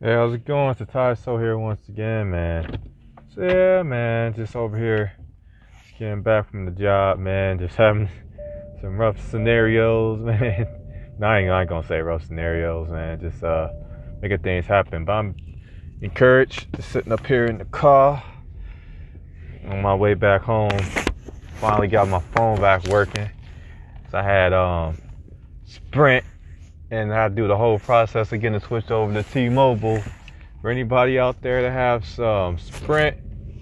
Hey, how's it going? It's Ty So here once again, man. So yeah, man, just over here, just getting back from the job, man. Just having some rough scenarios, man. no, I ain't, I ain't gonna say rough scenarios, man. Just uh, making things happen. But I'm encouraged. Just sitting up here in the car on my way back home. Finally got my phone back working. So I had um Sprint and I do the whole process of getting switched over to T-Mobile. For anybody out there that have some Sprint,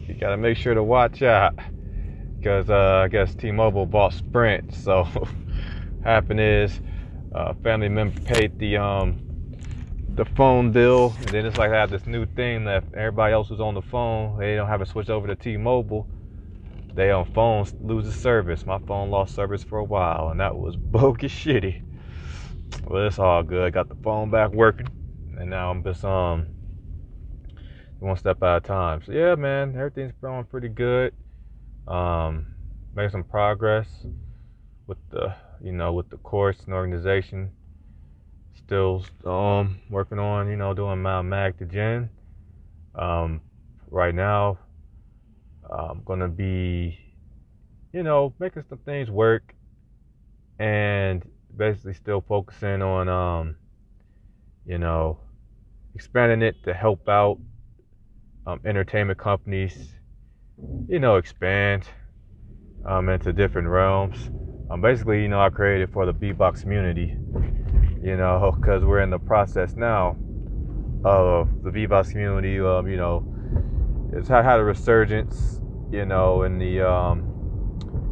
you gotta make sure to watch out because uh, I guess T-Mobile bought Sprint. So happened is, uh, family member paid the um the phone bill, and then it's like I have this new thing that everybody else who's on the phone, they don't have to switch over to T-Mobile. They on phones loses service. My phone lost service for a while, and that was bogus shitty. Well, it's all good. I Got the phone back working, and now I'm just um one step at a time. So yeah, man, everything's going pretty good. Um, making some progress with the you know with the course and organization. Still um working on you know doing my MagtoGen. Um, right now, I'm gonna be you know making some things work and basically still focusing on um, you know expanding it to help out um, entertainment companies you know expand um, into different realms. Um, basically you know i created for the beatbox community you know because we're in the process now of the beatbox community um, you know it's had, had a resurgence you know in the um,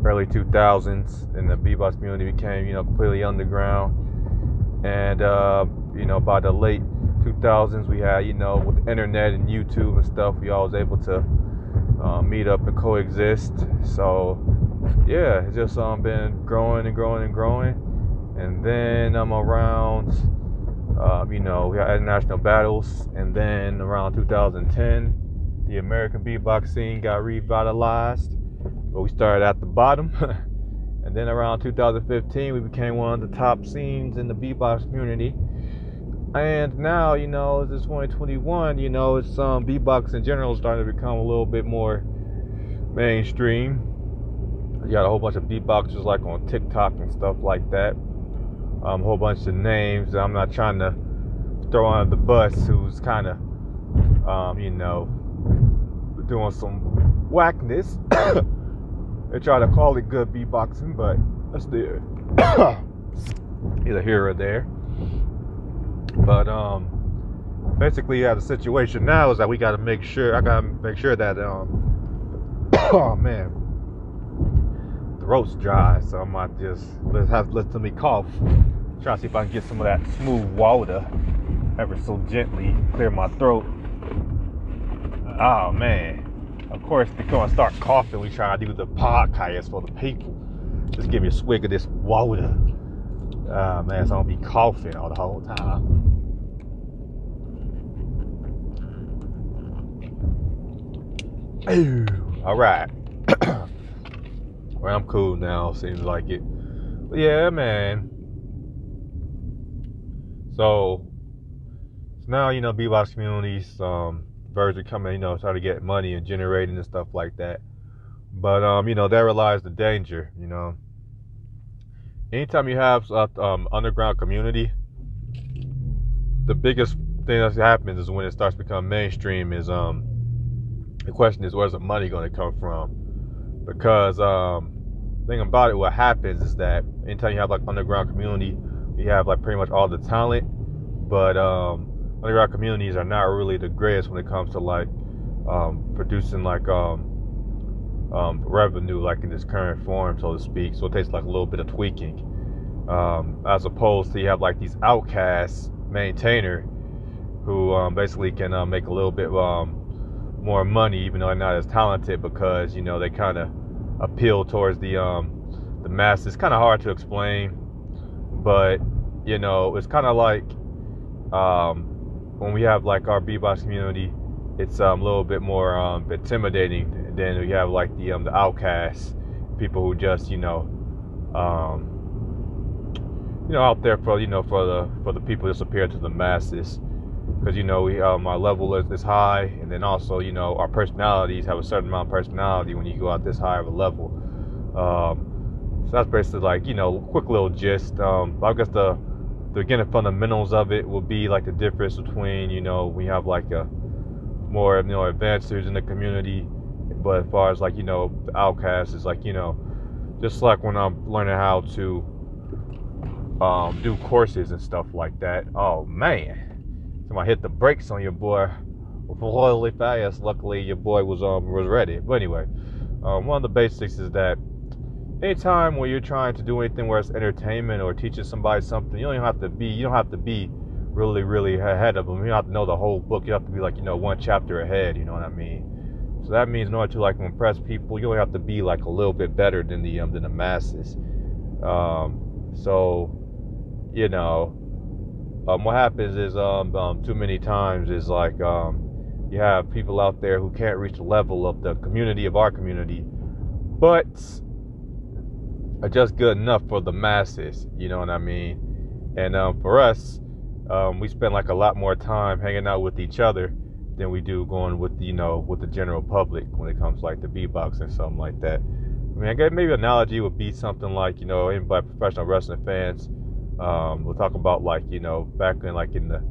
early 2000s, and the beatbox community became, you know, completely underground. And uh, you know, by the late 2000s, we had, you know, with the internet and YouTube and stuff, we all was able to uh, meet up and coexist. So yeah, it's just um, been growing and growing and growing. And then I'm around, um, you know, we had international battles, and then around 2010, the American beatbox scene got revitalized but we started at the bottom. and then around 2015, we became one of the top scenes in the beatbox community. And now, you know, it's 2021, you know, it's um, beatbox in general starting to become a little bit more mainstream. You got a whole bunch of beatboxers like on TikTok and stuff like that. Um, a whole bunch of names. I'm not trying to throw on the bus who's kind of, um, you know, doing some whackness. They try to call it good beatboxing, but that's the either here or there. But um, basically, yeah, the situation now is that we got to make sure. I got to make sure that um, oh man, throat's dry, so I might just let's have listen me cough. Try to see if I can get some of that smooth water, ever so gently, clear my throat. Oh man. Of course, we're start coughing. We try to do the podcast for the people. Just give me a swig of this water. Uh, man, so I don't be coughing all the whole time. all right. well, I'm cool now. Seems like it. But yeah, man. So, so now you know, beatbox communities. Um, are coming, you know, trying to get money and generating and stuff like that. But um, you know, there lies the danger. You know, anytime you have a um, underground community, the biggest thing that happens is when it starts to become mainstream. Is um, the question is where's the money going to come from? Because um, thing about it, what happens is that anytime you have like underground community, you have like pretty much all the talent, but um, underground communities are not really the greatest when it comes to like um, producing like um, um, revenue like in this current form, so to speak. So it takes like a little bit of tweaking, um, as opposed to you have like these outcasts maintainer who um, basically can uh, make a little bit um, more money, even though they're not as talented, because you know they kind of appeal towards the the masses. It's kind of hard to explain, but you know it's kind of like um, when we have like our beatbox community, it's um, a little bit more um, intimidating than we have like the um, the outcasts, people who just you know, um, you know, out there for you know for the for the people just appear to the masses. because you know we um, our level is this high, and then also you know our personalities have a certain amount of personality when you go out this high of a level. Um, so that's basically like you know quick little gist. I guess the the beginning fundamentals of it will be like the difference between you know we have like a more you know advancers in the community, but as far as like you know outcasts is like you know just like when I'm learning how to um, do courses and stuff like that. Oh man, somebody hit the brakes on your boy really fast. Luckily, your boy was um was ready. But anyway, um, one of the basics is that anytime when you're trying to do anything where it's entertainment or teaching somebody something, you don't have to be you don't have to be really really ahead of them. You don't have to know the whole book. You have to be like you know one chapter ahead. You know what I mean? So that means in order to like impress people, you only have to be like a little bit better than the um, than the masses. Um, so you know, um, what happens is um, um, too many times is like um, you have people out there who can't reach the level of the community of our community, but are just good enough for the masses. You know what I mean? And um, for us, um, we spend like a lot more time hanging out with each other than we do going with you know with the general public when it comes like the beatbox and something like that. I mean, I guess maybe analogy would be something like you know, anybody professional wrestling fans. Um, we'll talk about like you know back in like in the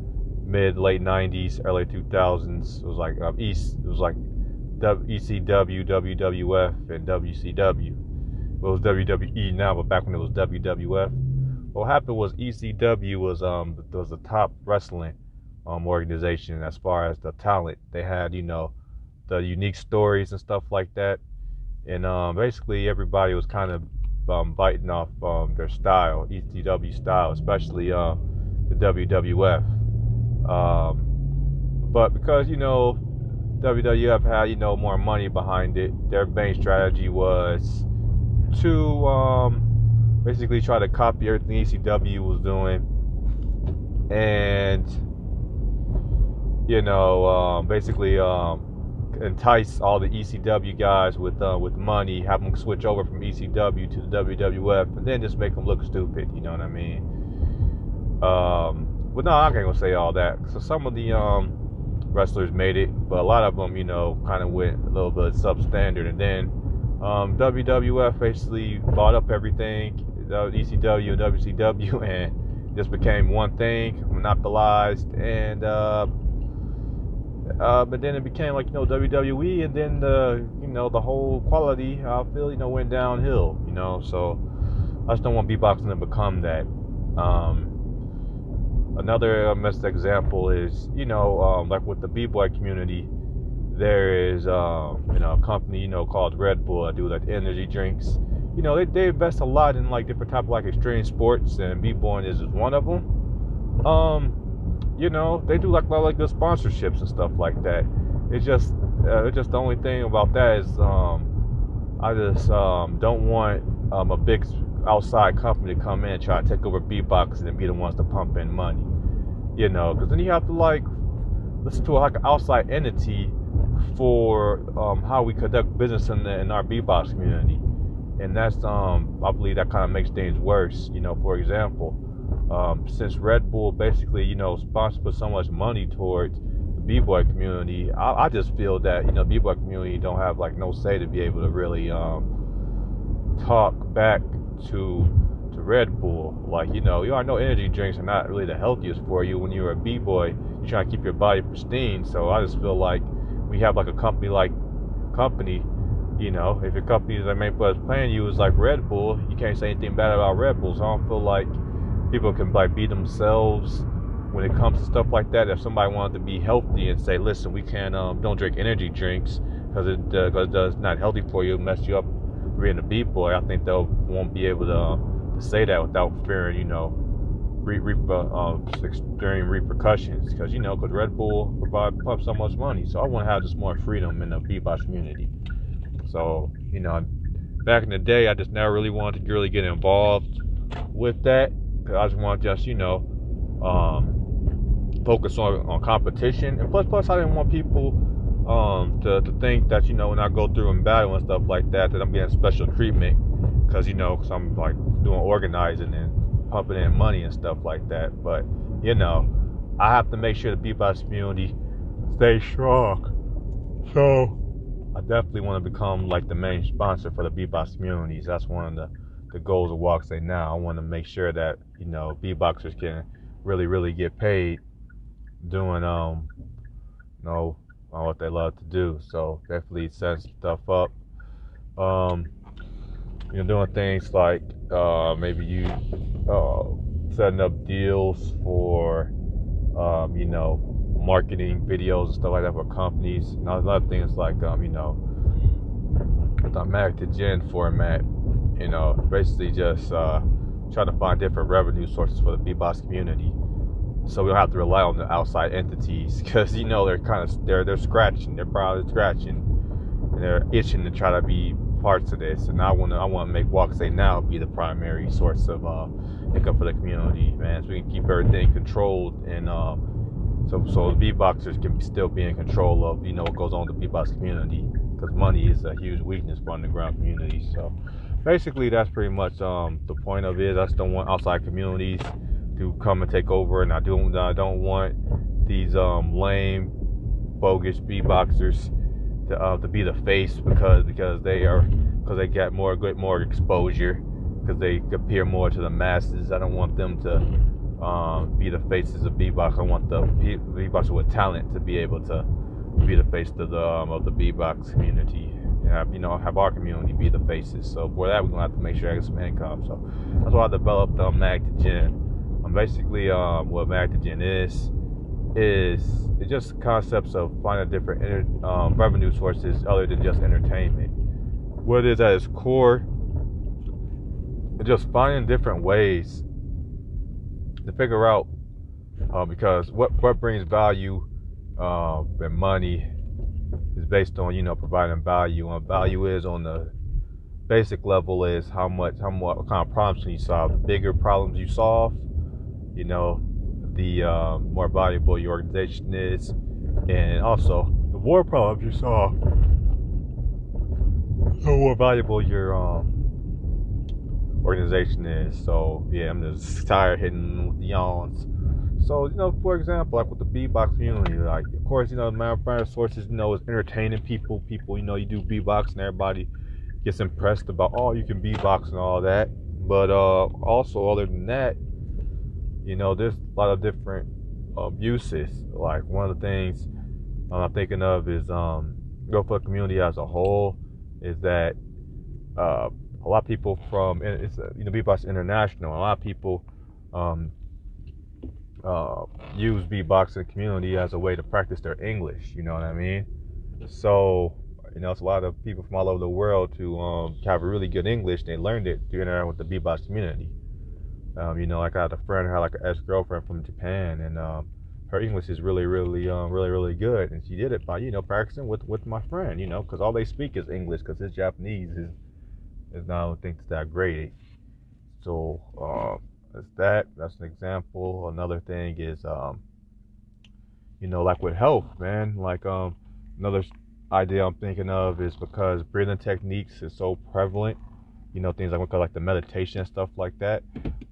mid late '90s, early 2000s. It was like um, East. It was like ECW, WWF, and WCW. It was WWE now, but back when it was WWF. What happened was ECW was um was the top wrestling um, organization as far as the talent. They had, you know, the unique stories and stuff like that. And um, basically, everybody was kind of um, biting off um, their style, ECW style, especially uh, the WWF. Um, but because, you know, WWF had, you know, more money behind it, their main strategy was to um, basically try to copy everything ECW was doing. And you know, um, basically um, entice all the ECW guys with uh, with money, have them switch over from ECW to the WWF, and then just make them look stupid. You know what I mean? Um, but no, I can't gonna say all that. So some of the um, wrestlers made it, but a lot of them, you know, kind of went a little bit substandard, and then um, WWF basically bought up everything, ECW and WCW, and just became one thing, monopolized, and uh, uh, but then it became like you know WWE, and then the you know the whole quality I feel you know went downhill. You know, so I just don't want beatboxing to become that. Um, another missed example is you know um, like with the b-boy community, there is um, you know a company you know called Red Bull. I do like energy drinks. You know they, they invest a lot in like different type of like extreme sports, and b-boying is just one of them. Um, you know, they do like a lot of good sponsorships and stuff like that. It's just, uh, it's just the only thing about that is, um, I just um, don't want um, a big outside company to come in and try to take over beatbox and be the ones to pump in money. You know, because then you have to like listen to like an outside entity for um, how we conduct business in, the, in our beatbox community, and that's um, I believe that kind of makes things worse. You know, for example um, since Red Bull basically, you know, sponsors so much money towards the b-boy community, I, I, just feel that you know, b-boy community don't have like no say to be able to really um, talk back to to Red Bull. Like, you know, you all know energy drinks are not really the healthiest for you. When you're a b-boy, you're trying to keep your body pristine. So I just feel like we have like a company like company you know, if your company that main plus playing you is like Red Bull, you can't say anything bad about Red Bull. So I don't feel like people can like be themselves when it comes to stuff like that. If somebody wanted to be healthy and say, "Listen, we can't um, don't drink energy drinks because it uh, cause it's not healthy for you, mess you up being a beat boy," I think they won't be able to, uh, to say that without fearing, you know, re- re- uh, extreme repercussions. Because you know, because Red Bull provide pump so much money, so I want to have just more freedom in the beatbox community. So you know, back in the day, I just never really wanted to really get involved with that Cause I just want to just you know um, focus on on competition, and plus plus I didn't want people um, to to think that you know when I go through and battle and stuff like that that I'm getting special treatment because you know cause I'm like doing organizing and pumping in money and stuff like that. But you know, I have to make sure the beatbox community stays strong. So I definitely want to become like the main sponsor for the beatbox communities. That's one of the, the goals of Walk Say Now. I want to make sure that, you know, beatboxers can really, really get paid doing um you know what they love to do. So definitely set stuff up. Um you know doing things like uh maybe you uh setting up deals for um, you know, marketing videos and stuff like that for companies. And other things like um, you know, the MagtoGen format, you know, basically just uh trying to find different revenue sources for the beatbox community so we don't have to rely on the outside entities because you know they're kind of they're they're scratching, they're probably scratching, and they're itching to try to be parts of this. And I want to I want to make Walk Say Now be the primary source of uh, income for the community, man. So we can keep everything controlled and uh, so so the beatboxers can still be in control of you know what goes on in the beatbox community because money is a huge weakness for underground communities. So basically that's pretty much um, the point of it. I just don't want outside communities to come and take over, and I do I don't want these um, lame, bogus beatboxers to uh, to be the face because because they are because they get more good more exposure because they appear more to the masses. I don't want them to um, be the faces of beatbox. I want the beatboxer with talent to be able to be the face of the um, of the beatbox community. Have, you know, have our community be the faces. So for that, we're gonna have to make sure I get some income. So that's why I developed um, MagtoGen basically um, what MagtoGen is is it's just concepts of finding different um, revenue sources other than just entertainment. What it is at its core, just finding different ways to figure out uh, because what what brings value uh, and money is based on you know providing value. And value is on the basic level is how much how much what kind of problems can you solve. The bigger problems you solve, you know, the uh, more valuable your organization is, and also the more problems you solve, the more valuable your um, organization is. So yeah, I'm just tired hitting with the yawns. So you know, for example, like with the beatbox community, like of course you know the main sources you know is entertaining people. People you know you do beatbox and everybody gets impressed about oh you can beatbox and all that. But uh, also other than that, you know, there's a lot of different abuses. Like one of the things I'm thinking of is um, go for the community as a whole is that uh, a lot of people from it's you know beatbox international. A lot of people um, uh, use beatboxing community as a way to practice their English. You know what I mean? So you know, it's a lot of people from all over the world to um, have a really good English. They learned it through interacting with the beatbox community. Um, you know, like I had a friend who had like an ex girlfriend from Japan, and um, her English is really, really, um, really, really good, and she did it by you know practicing with with my friend, you know, because all they speak is English, because his Japanese is is not I don't think it's that great. So uh, that's that. That's an example. Another thing is, um, you know, like with health, man. Like um, another idea I'm thinking of is because breathing techniques is so prevalent you know, things like like the meditation and stuff like that.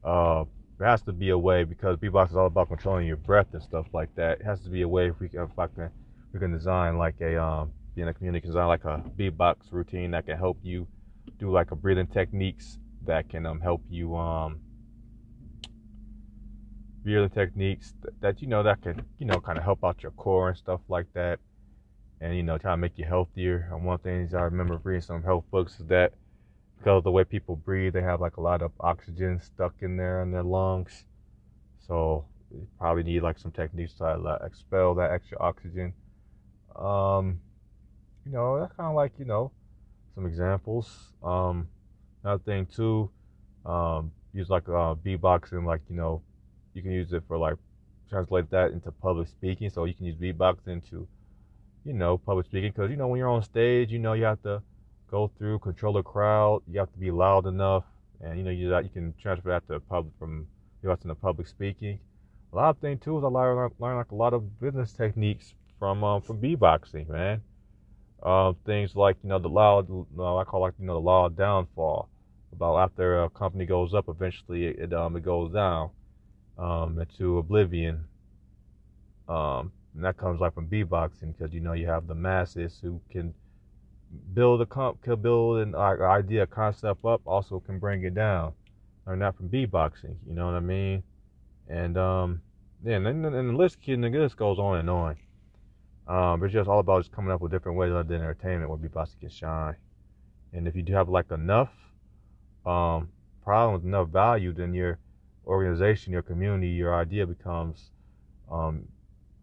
Uh, there has to be a way because beatbox is all about controlling your breath and stuff like that. It has to be a way if we can, if I can, we can design like a um, being a community design like a beatbox routine that can help you do like a breathing techniques that can um help you um breathing techniques that, that you know that can you know kind of help out your core and stuff like that and you know try to make you healthier and one things I remember reading some health books is that because the way people breathe, they have like a lot of oxygen stuck in there in their lungs. So you probably need like some techniques to expel that extra oxygen. Um, you know, that's kind of like you know some examples. Um, another thing too, um, use like uh, beatboxing, like you know, you can use it for like translate that into public speaking. So you can use beatboxing to, you know, public speaking because you know when you're on stage, you know you have to go through, control the crowd. You have to be loud enough, and you know you you can transfer that to public from you know the public speaking. A lot of things too is I learned learn like a lot of business techniques from um, from beatboxing, man. Um, things like you know the loud, uh, I call like you know the of downfall. About after a company goes up, eventually it, it um it goes down um into oblivion. Um, and that comes like from beatboxing because you know you have the masses who can build a comp, build an idea, concept up, also can bring it down. Learn that from beatboxing. You know what I mean? And um, yeah, and, and, the list, and the list goes on and on. Um, but it's just all about just coming up with different ways other than entertainment where beatboxing can shine. And if you do have like enough um, problems, enough value, then your organization, your community, your idea becomes um,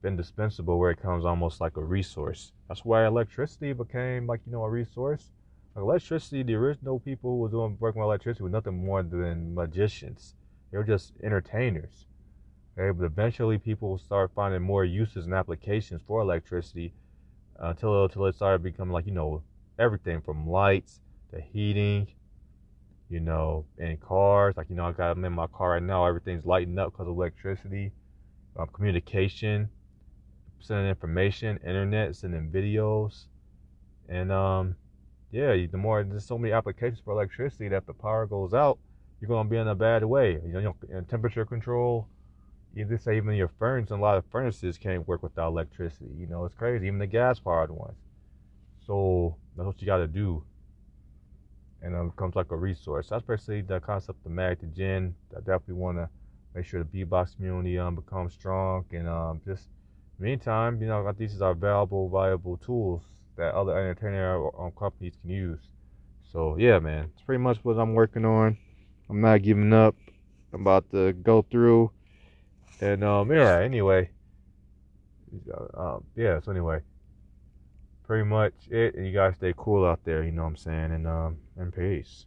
indispensable where it comes almost like a resource. That's why electricity became like, you know, a resource. Like electricity, the original people who were doing working with electricity were nothing more than magicians. They were just entertainers. Okay, but eventually people start finding more uses and applications for electricity uh, until until it started becoming like you know everything from lights to heating, you know, in cars. Like you know, I got them in my car right now. Everything's lighting up because of electricity, um, communication, sending information, internet, sending videos, and um, yeah, the more there's so many applications for electricity that if the power goes out, you're gonna be in a bad way. You know, temperature control. You just say even your furnace, a lot of furnaces can't work without electricity. You know, it's crazy. Even the gas powered ones. So that's what you got to do. And it becomes like a resource. That's basically the concept of MagtoGen. I definitely want to make sure the beatbox community um becomes strong and um just meantime, you know, these are valuable, valuable tools that other entertainment um, companies can use. So yeah, man, it's pretty much what I'm working on. I'm not giving up. I'm about to go through, and um, yeah. Anyway, um, yeah. So anyway, pretty much it. And you guys stay cool out there. You know what I'm saying? And um, and peace.